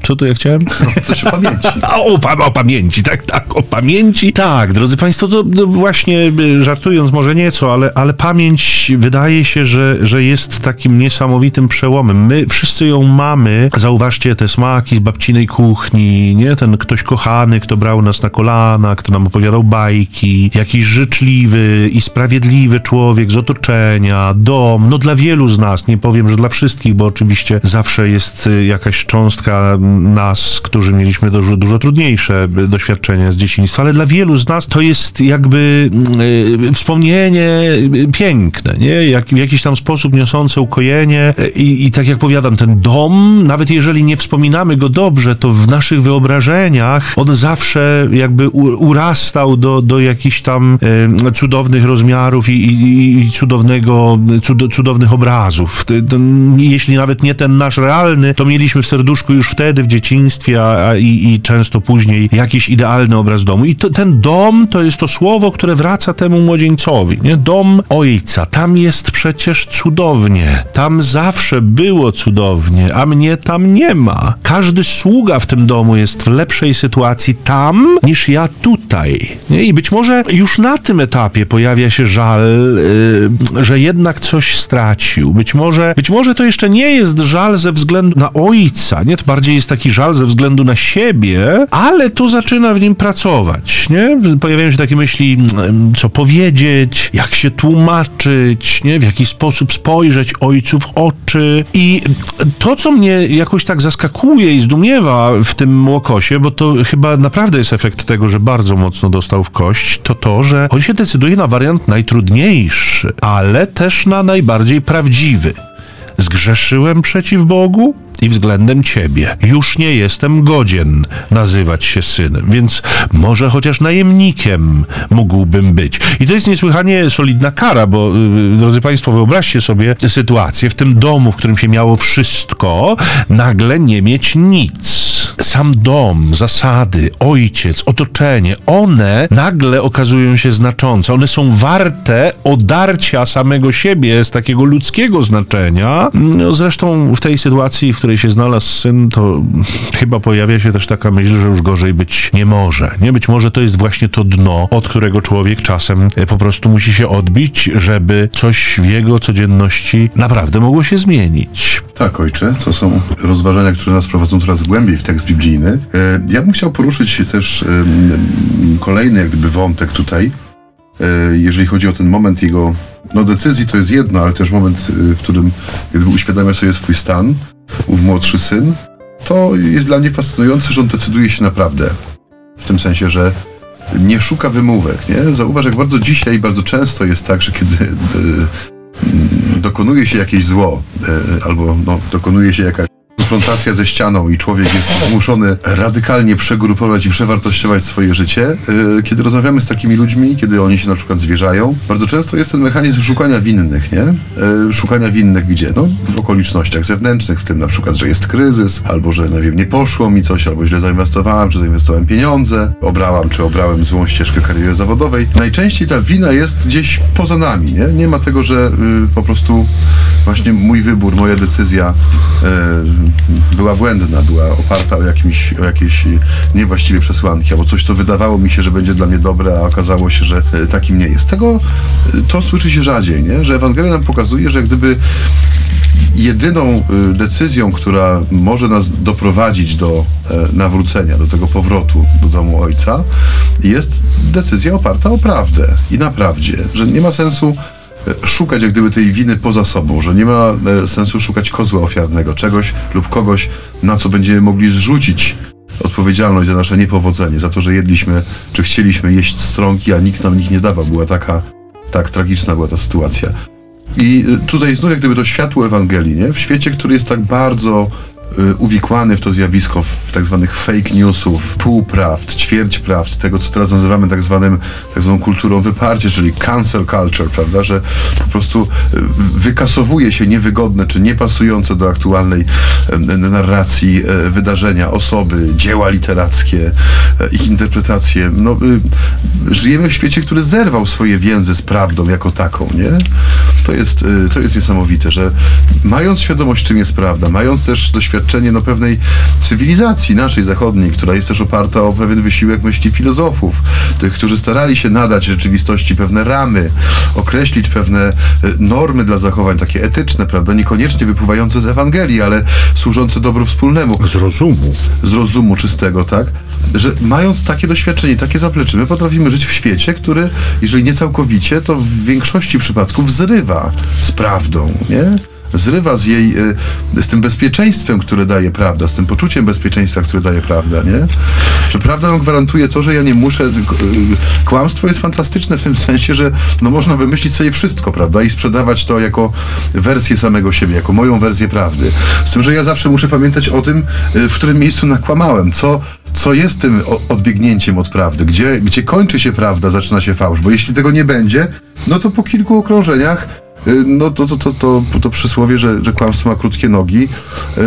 Co to ja chciałem? No, coś o pamięci. o, o, pamięci, tak, tak, o pamięci. Tak, drodzy Państwo, to, to, właśnie y, żartując może nieco, ale, ale pamięć wydaje się, że, że jest takim niesamowitym przełomem. My wszyscy ją mamy. Zauważcie te smaki z babcinej kuchni, nie? Ten ktoś kochany, kto brał nas na kolana, kto nam opowiadał bajki, jakiś życzliwy i sprawiedliwy człowiek z otoczenia, dom. No dla wielu z nas, nie powiem, że dla wszystkich, bo oczywiście zawsze jest y, jakaś cząstka nas, którzy mieliśmy dużo, dużo trudniejsze doświadczenia z dzieciństwa, ale dla wielu z nas to jest jakby y, wspomnienie piękne, nie? Jak, w jakiś tam sposób niosące ukojenie I, i tak jak powiadam, ten dom, nawet jeżeli nie wspominamy go dobrze, to w naszych wyobrażeniach on zawsze jakby urastał do, do jakichś tam y, cudownych rozmiarów i, i, i cudownego, cud, cudownych obrazów. Jeśli nawet nie ten nasz realny, to mieliśmy w serduszku już wtedy w dzieciństwie, a, a i, i, często później jakiś idealny obraz domu. I to, ten dom to jest to słowo, które wraca temu młodzieńcowi. Nie? Dom ojca. Tam jest przecież cudownie. Tam zawsze było cudownie, a mnie tam nie ma. Każdy sługa w tym domu jest w lepszej sytuacji tam niż ja tutaj. Nie? I być może już na tym etapie pojawia się żal, yy, że jednak coś stracił. Być może, być może to jeszcze nie jest żal ze względu na ojca, nie? To bardziej jest żal ze względu na siebie, ale to zaczyna w nim pracować, nie? Pojawiają się takie myśli, mm, co powiedzieć, jak się tłumaczyć, nie? W jaki sposób spojrzeć ojcu w oczy. I to, co mnie jakoś tak zaskakuje i zdumiewa w tym łokosie, bo to chyba naprawdę jest efekt tego, że bardzo mocno dostał w kość, to to, że on się decyduje na wariant najtrudniejszy, ale też na najbardziej prawdziwy. Zgrzeszyłem przeciw Bogu i względem Ciebie. Już nie jestem godzien nazywać się synem, więc może chociaż najemnikiem mógłbym być. I to jest niesłychanie solidna kara, bo yy, drodzy Państwo, wyobraźcie sobie sytuację w tym domu, w którym się miało wszystko, nagle nie mieć nic sam dom, zasady, ojciec, otoczenie, one nagle okazują się znaczące. One są warte odarcia samego siebie z takiego ludzkiego znaczenia. No, zresztą w tej sytuacji, w której się znalazł syn, to chyba pojawia się też taka myśl, że już gorzej być nie może. Nie być może to jest właśnie to dno, od którego człowiek czasem e, po prostu musi się odbić, żeby coś w jego codzienności naprawdę mogło się zmienić. Tak, ojcze, to są rozważania, które nas prowadzą coraz głębiej w tekst biblijny. E, ja bym chciał poruszyć też kolejny jak gdyby wątek tutaj, e, jeżeli chodzi o ten moment jego no decyzji to jest jedno, ale też moment, w którym jakby uświadamia sobie swój stan, ów młodszy syn, to jest dla mnie fascynujące, że on decyduje się naprawdę. W tym sensie, że nie szuka wymówek, nie? Zauważ, jak bardzo dzisiaj, bardzo często jest tak, że kiedy dokonuje się jakieś zło, albo no, dokonuje się jakaś konfrontacja ze ścianą i człowiek jest zmuszony radykalnie przegrupować i przewartościować swoje życie, yy, kiedy rozmawiamy z takimi ludźmi, kiedy oni się na przykład zwierzają, bardzo często jest ten mechanizm szukania winnych, nie? Yy, szukania winnych gdzie? No, w okolicznościach zewnętrznych, w tym na przykład, że jest kryzys, albo że, no wiem, nie poszło mi coś, albo źle zainwestowałem, czy zainwestowałem pieniądze, obrałam, czy obrałem złą ścieżkę kariery zawodowej. Najczęściej ta wina jest gdzieś poza nami, nie? Nie ma tego, że yy, po prostu właśnie mój wybór, moja decyzja była błędna, była oparta o, jakimś, o jakieś niewłaściwe przesłanki, albo coś, co wydawało mi się, że będzie dla mnie dobre, a okazało się, że e, takim nie jest. Tego e, to słyszy się rzadziej, nie? że Ewangelia nam pokazuje, że gdyby jedyną e, decyzją, która może nas doprowadzić do nawrócenia, do tego powrotu do domu Ojca, jest decyzja oparta o prawdę i na prawdzie, że nie ma sensu szukać jak gdyby tej winy poza sobą, że nie ma e, sensu szukać kozła ofiarnego, czegoś lub kogoś, na co będziemy mogli zrzucić odpowiedzialność za nasze niepowodzenie, za to, że jedliśmy, czy chcieliśmy jeść stronki, a nikt nam nich nie dawał. Była taka, tak tragiczna była ta sytuacja. I e, tutaj znów jak gdyby to światło Ewangelii, nie? W świecie, który jest tak bardzo uwikłany w to zjawisko w tak zwanych fake newsów, półprawd, ćwierćprawd, tego co teraz nazywamy tak zwanym tak zwaną kulturą wyparcia, czyli cancel culture, prawda, że po prostu y, wykasowuje się niewygodne czy niepasujące do aktualnej y, narracji wydarzenia, osoby, dzieła literackie, ich interpretacje. No, żyjemy w świecie, który zerwał swoje więzy z prawdą jako taką, nie? To jest, to jest niesamowite, że mając świadomość, czym jest prawda, mając też doświadczenie no, pewnej cywilizacji naszej zachodniej, która jest też oparta o pewien wysiłek myśli filozofów, tych, którzy starali się nadać rzeczywistości pewne ramy, określić pewne e, normy dla zachowań, takie etyczne, prawda, niekoniecznie wypływające z Ewangelii, ale służące dobru wspólnemu. Z rozumu. Z rozumu czystego, tak? Że mając takie doświadczenie, takie zaplecze, my potrafimy żyć w świecie, który, jeżeli nie całkowicie, to w większości przypadków zrywa z prawdą, nie? zrywa z jej, e, z tym bezpieczeństwem, które daje prawda, z tym poczuciem bezpieczeństwa, które daje prawda, nie? Że prawda nam gwarantuje to, że ja nie muszę, e, kłamstwo jest fantastyczne w tym sensie, że no można wymyślić sobie wszystko, prawda, i sprzedawać to jako wersję samego siebie, jako moją wersję prawdy. Z tym, że ja zawsze muszę pamiętać o tym, e, w którym miejscu nakłamałem, co co jest tym odbiegnięciem od prawdy, gdzie, gdzie kończy się prawda, zaczyna się fałsz, bo jeśli tego nie będzie, no to po kilku okrążeniach Y, no to, to, to, to, to przysłowie, że, że kłamstwo ma krótkie nogi, y,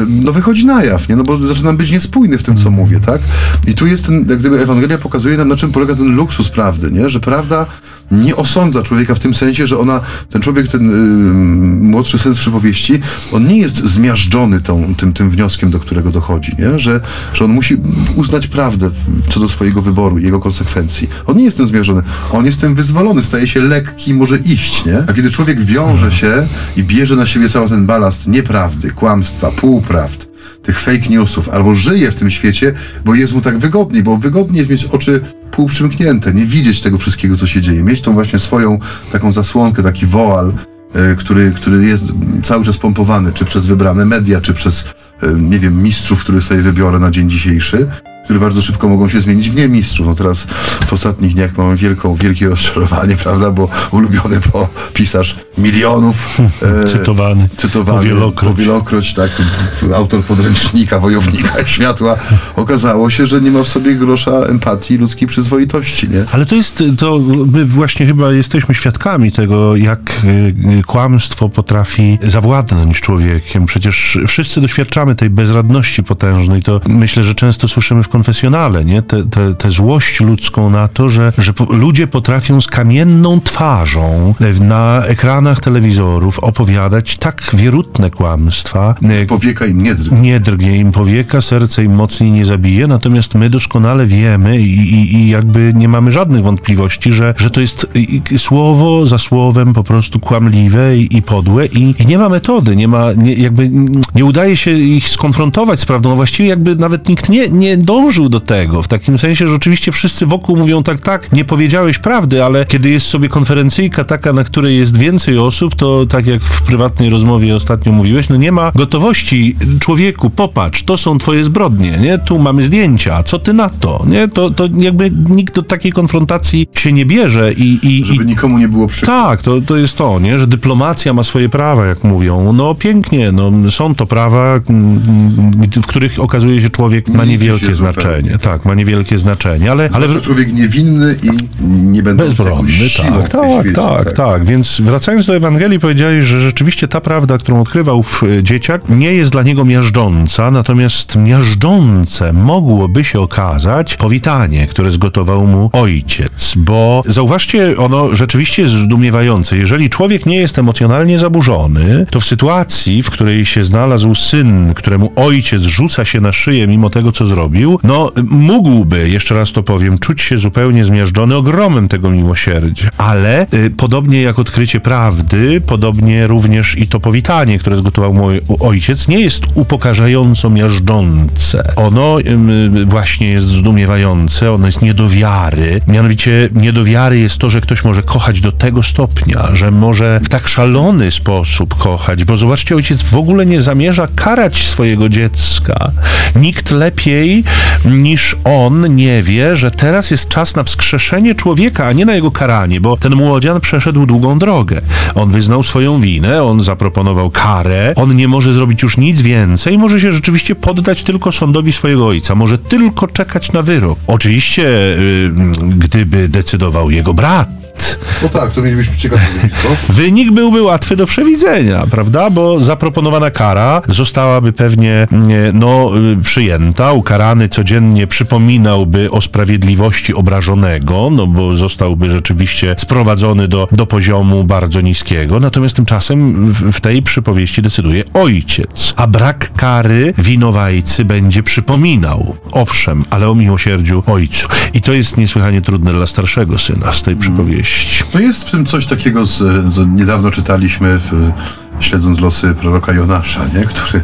no wychodzi na jaw, nie? No bo zaczynam być niespójny w tym, co mówię, tak? I tu jest ten, jak gdyby Ewangelia pokazuje nam, na czym polega ten luksus prawdy, nie? Że prawda nie osądza człowieka w tym sensie, że ona, ten człowiek, ten yy, młodszy syn z przypowieści, on nie jest zmiażdżony tą, tym, tym wnioskiem, do którego dochodzi, nie? Że, że on musi uznać prawdę co do swojego wyboru i jego konsekwencji. On nie jest tym zmiażdżony, on jest tym wyzwolony, staje się lekki, może iść, nie? A kiedy człowiek wiąże się i bierze na siebie cały ten balast nieprawdy, kłamstwa, półprawd, tych fake newsów, albo żyje w tym świecie, bo jest mu tak wygodniej, bo wygodniej jest mieć oczy półprzymknięte, nie widzieć tego wszystkiego, co się dzieje, mieć tą właśnie swoją taką zasłonkę, taki woal, e, który, który jest cały czas pompowany, czy przez wybrane media, czy przez, e, nie wiem, mistrzów, których sobie wybiorę na dzień dzisiejszy które bardzo szybko mogą się zmienić w nie mistrzów. No teraz w ostatnich dniach mamy wielką, wielkie rozczarowanie, prawda, bo ulubiony po pisarz milionów e, cytowany, cytowany powielokroć. powielokroć, tak, autor podręcznika, wojownika światła, okazało się, że nie ma w sobie grosza empatii ludzkiej przyzwoitości, nie? Ale to jest, to my właśnie chyba jesteśmy świadkami tego, jak e, kłamstwo potrafi zawładnąć człowiekiem. Przecież wszyscy doświadczamy tej bezradności potężnej. To myślę, że często słyszymy w konfesjonale, nie? Tę te, te, złość ludzką na to, że, że ludzie potrafią z kamienną twarzą na ekranach telewizorów opowiadać tak wierutne kłamstwa. Powieka im nie drgnie. Nie drgnie im powieka, serce im mocniej nie zabije, natomiast my doskonale wiemy i, i, i jakby nie mamy żadnych wątpliwości, że, że to jest słowo za słowem po prostu kłamliwe i, i podłe i, nie ma metody, nie ma, nie, jakby nie udaje się ich skonfrontować z prawdą. Właściwie jakby nawet nikt nie, nie dąży dążył do tego, w takim sensie, że oczywiście wszyscy wokół mówią tak, tak, nie powiedziałeś prawdy, ale kiedy jest sobie konferencyjka taka, na której jest więcej osób, to tak jak w prywatnej rozmowie ostatnio mówiłeś, no nie ma gotowości. Człowieku, popatrz, to są twoje zbrodnie, nie? Tu mamy zdjęcia, co ty na to, nie? To, to jakby nikt do takiej konfrontacji się nie bierze i... i Żeby i... nikomu nie było przykro. Tak, to, to jest to, nie? Że dyplomacja ma swoje prawa, jak mówią. No pięknie, no są to prawa, w których okazuje się człowiek ma niewielkie znaczenie. Tak, ma niewielkie znaczenie, ale... ale... człowiek niewinny i nie będący Bezbronny, tak, tak, tak, tak, tak. Więc wracając do Ewangelii, powiedziałeś, że rzeczywiście ta prawda, którą odkrywał w e, dzieciak, nie jest dla niego miażdżąca, natomiast miażdżące mogłoby się okazać powitanie, które zgotował mu ojciec, bo zauważcie, ono rzeczywiście jest zdumiewające. Jeżeli człowiek nie jest emocjonalnie zaburzony, to w sytuacji, w której się znalazł syn, któremu ojciec rzuca się na szyję mimo tego, co zrobił, no mógłby, jeszcze raz to powiem, czuć się zupełnie zmiażdżony ogromem tego miłosierdzia. Ale y, podobnie jak odkrycie prawdy, podobnie również i to powitanie, które zgotował mój ojciec, nie jest upokarzająco miażdżące. Ono właśnie jest zdumiewające, ono jest niedowiary. Mianowicie niedowiary jest to, że ktoś może kochać do tego stopnia, że może w tak szalony sposób kochać, bo zobaczcie, ojciec w ogóle nie zamierza karać swojego dziecka. Nikt lepiej niż on nie wie, że teraz jest czas na wskrzeszenie człowieka, a nie na jego karanie, bo ten młodzian przeszedł długą drogę. On wyznał swoją winę, on zaproponował karę, on nie może zrobić już nic więcej, może się rzeczywiście poddać tylko sądowi swojego ojca, może tylko czekać na wyrok. Oczywiście, yy, gdyby decydował jego brat, no tak, to mielibyśmy ciekawe Wynik byłby łatwy do przewidzenia, prawda? Bo zaproponowana kara zostałaby pewnie no, przyjęta. Ukarany codziennie przypominałby o sprawiedliwości obrażonego, no bo zostałby rzeczywiście sprowadzony do, do poziomu bardzo niskiego. Natomiast tymczasem w, w tej przypowieści decyduje ojciec. A brak kary winowajcy będzie przypominał. Owszem, ale o miłosierdziu ojcu. I to jest niesłychanie trudne dla starszego syna z tej przypowieści. No jest w tym coś takiego, z, co niedawno czytaliśmy, w, śledząc losy proroka Jonasza, nie? który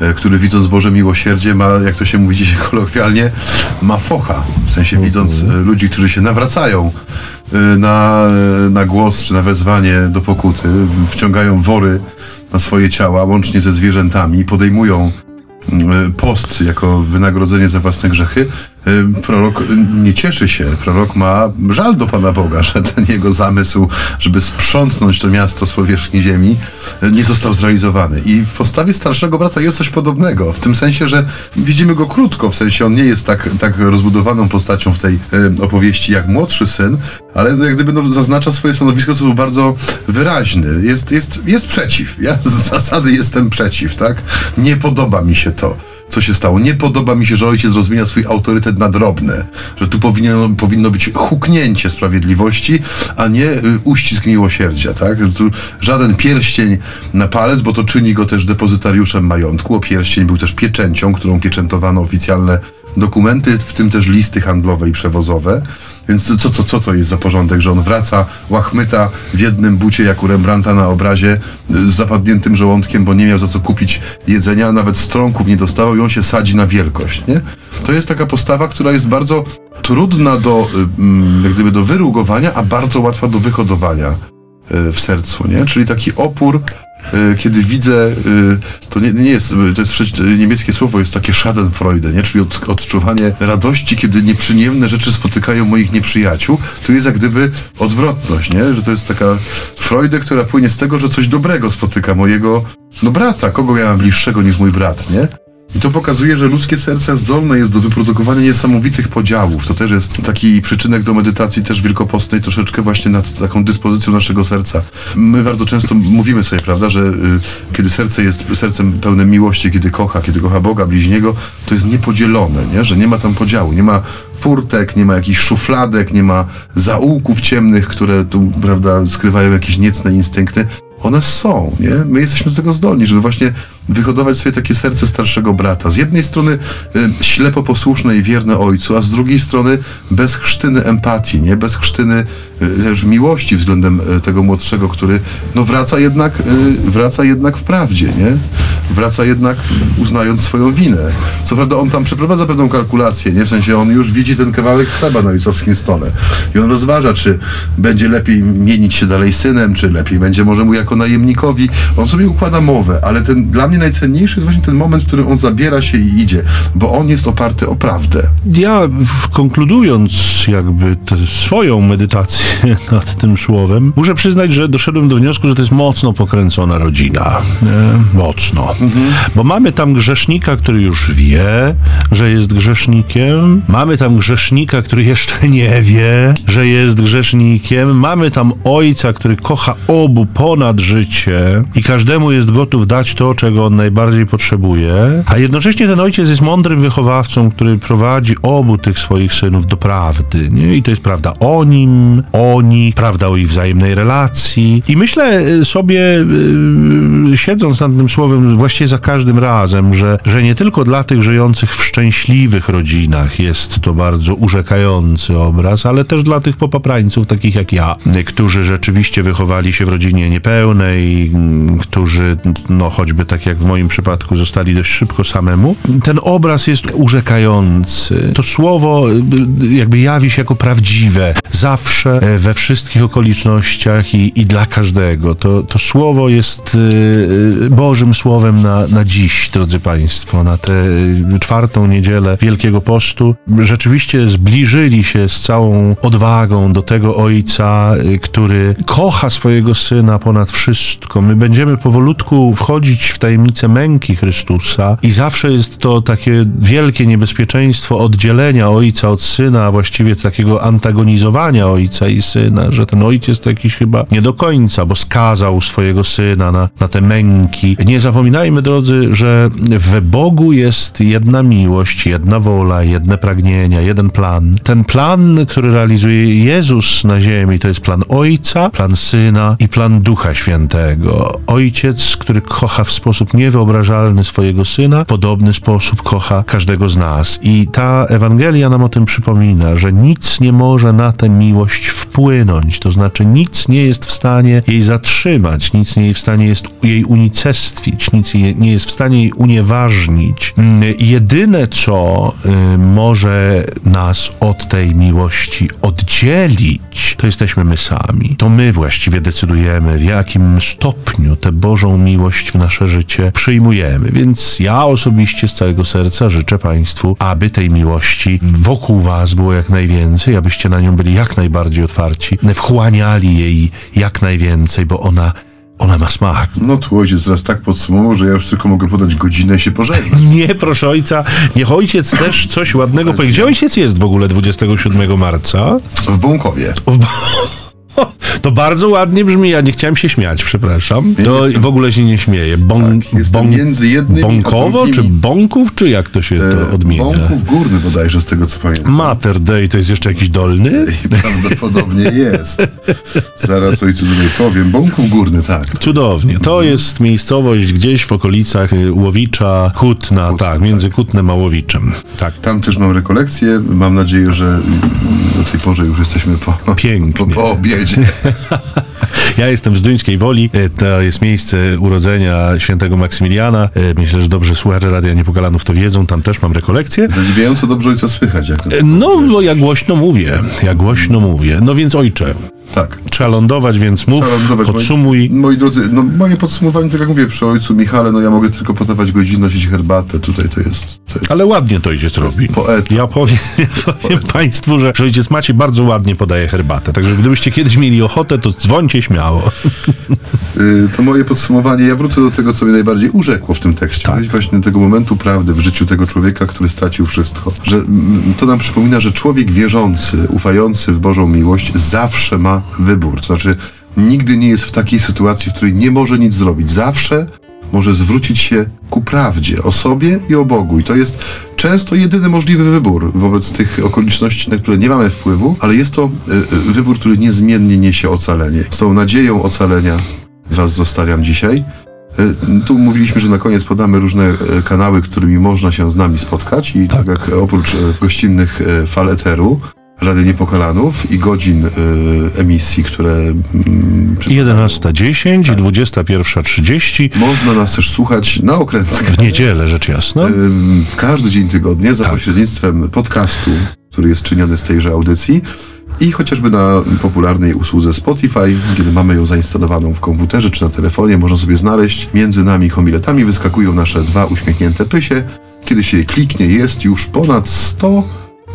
e, który widząc Boże miłosierdzie ma, jak to się mówi dzisiaj kolokwialnie, ma focha. W sensie widząc e, ludzi, którzy się nawracają e, na, na głos czy na wezwanie do pokuty, wciągają wory na swoje ciała, łącznie ze zwierzętami, podejmują post jako wynagrodzenie za własne grzechy, prorok nie cieszy się. Prorok ma żal do Pana Boga, że ten jego zamysł, żeby sprzątnąć to miasto z powierzchni ziemi, y, nie został zrealizowany. I w postawie starszego brata jest coś podobnego. W tym sensie, że widzimy go krótko, w sensie on nie jest tak, tak rozbudowaną postacią w tej opowieści jak młodszy syn, ale jak gdyby no, zaznacza swoje stanowisko w sposób bardzo wyraźny. Jest, jest, jest przeciw. Ja z zasady jestem przeciw, tak? Nie podoba mi się to co się stało. Nie podoba mi się, że ojciec rozwija swój autorytet na drobne, że tu powinno, powinno być huknięcie sprawiedliwości, a nie y, uścisk miłosierdzia, tak? Że tu żaden pierścień na palec, bo to czyni go też depozytariuszem majątku, o pierścień był też pieczęcią, którą pieczętowano oficjalne dokumenty, w tym też listy handlowe i przewozowe. Więc co, co, co to jest za porządek, że on wraca łachmyta w jednym bucie, jak u Rembrandta na obrazie, z zapadniętym żołądkiem, bo nie miał za co kupić jedzenia, nawet stronków nie dostawał i on się sadzi na wielkość, nie? To jest taka postawa, która jest bardzo trudna do, jak gdyby do wyrugowania, a bardzo łatwa do wyhodowania y, w sercu, nie? Czyli taki opór Y, kiedy widzę, y, to nie, nie jest, to jest niemieckie słowo, jest takie Schadenfreude, nie? czyli od, odczuwanie radości, kiedy nieprzyjemne rzeczy spotykają moich nieprzyjaciół, tu jest jak gdyby odwrotność, nie? że to jest taka Freude, która płynie z tego, że coś dobrego spotyka mojego no brata, kogo ja mam bliższego niż mój brat, nie? I to pokazuje, że ludzkie serce zdolne jest do wyprodukowania niesamowitych podziałów. To też jest taki przyczynek do medytacji też wielkopostnej, troszeczkę właśnie nad taką dyspozycją naszego serca. My bardzo często mówimy sobie, prawda, że y, kiedy serce jest sercem pełnym miłości, kiedy kocha, kiedy kocha Boga, bliźniego, to jest niepodzielone, nie? że nie ma tam podziału, nie ma furtek, nie ma jakichś szufladek, nie ma zaułków ciemnych, które tu, prawda, skrywają jakieś niecne instynkty one są, nie? My jesteśmy do tego zdolni, żeby właśnie wyhodować sobie takie serce starszego brata. Z jednej strony y, ślepo posłuszne i wierne ojcu, a z drugiej strony bez chrztyny empatii, nie? Bez chrztyny y, też miłości względem y, tego młodszego, który no wraca jednak, wraca jednak w prawdzie, nie? Wraca jednak uznając swoją winę. Co prawda on tam przeprowadza pewną kalkulację, nie? W sensie on już widzi ten kawałek chleba na ojcowskim stole i on rozważa, czy będzie lepiej mienić się dalej synem, czy lepiej będzie może mu jako najemnikowi. On sobie układa mowę, ale ten dla mnie najcenniejszy jest właśnie ten moment, w którym on zabiera się i idzie, bo on jest oparty o prawdę. Ja konkludując jakby swoją medytację nad tym słowem, muszę przyznać, że doszedłem do wniosku, że to jest mocno pokręcona rodzina. Nie? Mocno. Mhm. Bo mamy tam grzesznika, który już wie, że jest grzesznikiem. Mamy tam grzesznika, który jeszcze nie wie, że jest grzesznikiem. Mamy tam ojca, który kocha obu ponad życie i każdemu jest gotów dać to, czego on najbardziej potrzebuje, a jednocześnie ten ojciec jest mądrym wychowawcą, który prowadzi obu tych swoich synów do prawdy. Nie? I to jest prawda o nim, o nich, prawda o ich wzajemnej relacji. I myślę y, sobie, yy, siedząc nad tym słowem, właściwie za każdym razem, że, że nie tylko dla tych żyjących w szczęśliwych rodzinach jest to bardzo urzekający obraz, ale też dla tych popaprańców, takich jak ja, którzy rzeczywiście wychowali się w rodzinie niepełnej, pełnej, którzy, no choćby tak jak w moim przypadku, zostali dość szybko samemu. Ten obraz jest urzekający. To słowo jakby jawi się jako prawdziwe. Zawsze, e, we wszystkich okolicznościach i, i dla każdego. To, to słowo jest e, Bożym Słowem na, na dziś, drodzy Państwo, na tę czwartą niedzielę Wielkiego Postu. Rzeczywiście zbliżyli się z całą odwagą do tego Ojca, który kocha swojego Syna ponad wszystko. My będziemy powolutku wchodzić w tajemnicę męki Chrystusa i zawsze jest to takie wielkie niebezpieczeństwo oddzielenia ojca od syna, a właściwie takiego antagonizowania ojca i syna, że ten ojciec to jakiś chyba nie do końca, bo skazał swojego syna na, na te męki. Nie zapominajmy, drodzy, że w Bogu jest jedna miłość, jedna wola, jedne pragnienia, jeden plan. Ten plan, który realizuje Jezus na ziemi, to jest plan Ojca, plan Syna i plan Ducha. Świętego. Ojciec, który kocha w sposób niewyobrażalny swojego syna, podobny sposób kocha każdego z nas. I ta Ewangelia nam o tym przypomina, że nic nie może na tę miłość wpłynąć, to znaczy nic nie jest w stanie jej zatrzymać, nic nie jest w stanie jest jej unicestwić, nic nie jest w stanie jej unieważnić. Jedyne, co y, może nas od tej miłości oddzielić, to jesteśmy my sami. To my właściwie decydujemy, w jakim stopniu tę Bożą miłość w nasze życie przyjmujemy. Więc ja osobiście z całego serca życzę Państwu, aby tej miłości wokół Was było jak najwięcej, abyście na nią byli jak najbardziej otwarci, wchłaniali jej jak najwięcej, bo ona ona ma smak. No tu ojciec teraz tak podsumował, że ja już tylko mogę podać godzinę i się pożegnać. Nie, proszę ojca, niech ojciec też coś ładnego powie. Gdzie ojciec jest w ogóle 27 marca? W Bąkowie. W To bardzo ładnie brzmi, ja nie chciałem się śmiać, przepraszam. To jestem- w ogóle się nie śmieję. Bon, Tak, jestem między jednymi bąkowo, czy bąków, czy jak to się to E, odmienia? Bąków górny bodajże, z tego co pamiętam. Mater Dei to jest jeszcze jakiś dolny? I prawdopodobnie jest. Zaraz ojcu tutaj powiem. Bąków górny, tak. Cudownie. To jest miejscowość gdzieś w okolicach y, Łowicza, Kutna, Kutna, tak, między Kutnem a Łowiczem. Tak. Tam też mam rekolekcję. Mam nadzieję, że do tej porze już jesteśmy po, po, Pięknie. po obiedzie. Ja jestem z Duńskiej Woli, e, to jest miejsce urodzenia świętego Maksymiliana. E, Myślę, że dobrze słuchacze Radia Niepokalanów to wiedzą, tam też mam rekolekcję. Zadziwiająco dobrze ojca słychać. Jak E, No, bo ja głośno mówię, ja głośno mówię. No więc ojcze, Tak. trzeba lądować, więc mów, Trzeba lądować. podsumuj. Moi, moi drodzy, no moje podsumowanie, tak jak mówię, przy ojcu Michale, no ja mogę tylko podawać godzinność, nosić herbatę. Tutaj to jest, to jest Ale ładnie to ojciec robi. poeta. Ja powiem, ja powiem Państwu, że, że ojciec Maciej bardzo ładnie podaje herbatę. Także gdybyście kiedyś mieli ochotę, to dzwońcie śmiało. Y, To moje podsumowanie. Ja wrócę do tego, co mnie najbardziej urzekło w tym tekście. Tak. Właśnie tego momentu prawdy w życiu tego człowieka, który stracił wszystko. Że mm, to nam przypomina, że człowiek wierzący, ufający w Bożą miłość, zawsze ma wybór. To znaczy, nigdy nie jest w takiej sytuacji, w której nie może nic zrobić. Zawsze może zwrócić się ku prawdzie o sobie i o Bogu. I to jest często jedyny możliwy wybór wobec tych okoliczności, na które nie mamy wpływu, ale jest to y, y, wybór, który niezmiennie niesie ocalenie. Z tą nadzieją ocalenia Was zostawiam dzisiaj. Y, Tu mówiliśmy, że na koniec podamy różne kanały, którymi można się z nami spotkać i tak, jak oprócz gościnnych fal eteru, Rady Niepokalanów i godzin y, emisji, które przy- 11.10 i 21.30 można nas też słuchać na okrętach. w niedzielę, rzecz jasna. Ym, w każdy dzień tygodnia za Tak. pośrednictwem podcastu, który jest czyniony z tejże audycji i chociażby na popularnej usłudze Spotify, kiedy mamy ją zainstalowaną w komputerze czy na telefonie, można sobie znaleźć między nami homiletami wyskakują nasze dwa uśmiechnięte pysie. Kiedy się je kliknie, jest już ponad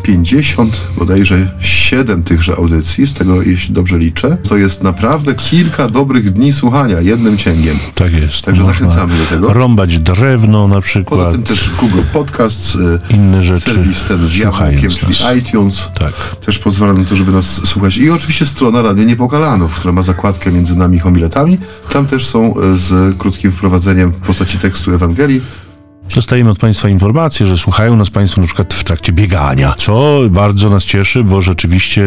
150, bodajże 7 tychże audycji, z tego jeśli dobrze liczę. To jest naprawdę kilka dobrych dni słuchania jednym cięgiem. Tak jest. Także zachęcamy do tego. Rąbać drewno na Poza przykład. tym też Google Podcasts, y, Inne rzeczy. serwis ten z jabłkiem, czyli nas. iTunes. Tak. Też pozwala na to, żeby nas słuchać. I oczywiście strona Radia Niepokalanów, która ma zakładkę między nami homiletami. Tam też są y, z krótkim wprowadzeniem w postaci tekstu Ewangelii. Dostajemy od Państwa informację, że słuchają nas Państwo na przykład w trakcie biegania, co bardzo nas cieszy, bo rzeczywiście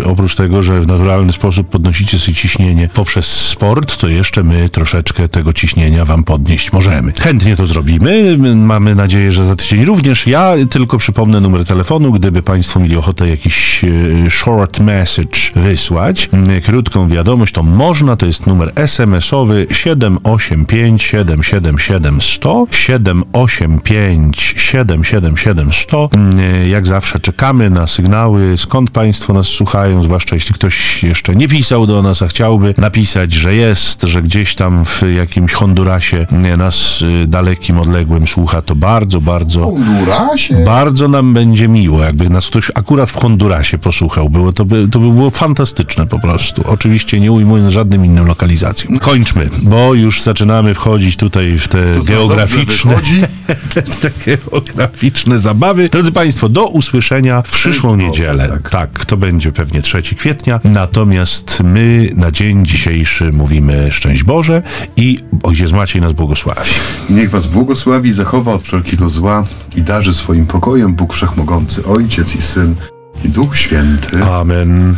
y, oprócz tego, że w naturalny sposób podnosicie sobie ciśnienie poprzez sport, to jeszcze my troszeczkę tego ciśnienia Wam podnieść możemy. Chętnie to zrobimy. Mamy nadzieję, że za tydzień również. Ja tylko przypomnę numer telefonu, gdyby Państwo mieli ochotę jakiś y, short message wysłać, y, krótką wiadomość, to można. To jest numer SMS-owy 785 777 100 785 777 100. Mm, Jak zawsze czekamy na sygnały, skąd Państwo nas słuchają, zwłaszcza jeśli ktoś jeszcze nie pisał do nas, a chciałby napisać, że jest, że gdzieś tam w jakimś Hondurasie mm, nas y, dalekim, odległym słucha, to bardzo, bardzo Hondurasie? bardzo nam będzie miło, jakby nas ktoś akurat w Hondurasie posłuchał. Było, to, by, to by było fantastyczne po prostu. Oczywiście nie ujmując żadnym innym lokalizacjom. Kończmy, bo już zaczynamy wchodzić tutaj w te To geograficzne, dobrze wychodzi? te geograficzne zabawy. Drodzy Państwo, do usłyszenia w przyszłą Boże, niedzielę. tak. tak, to będzie pewnie 3 kwietnia. Natomiast my na dzień dzisiejszy mówimy szczęść Boże i Ojciec Maciej nas błogosławi. I niech was błogosławi, zachowa od wszelkiego zła i darzy swoim pokojem Bóg Wszechmogący, Ojciec i Syn i Duch Święty. Amen.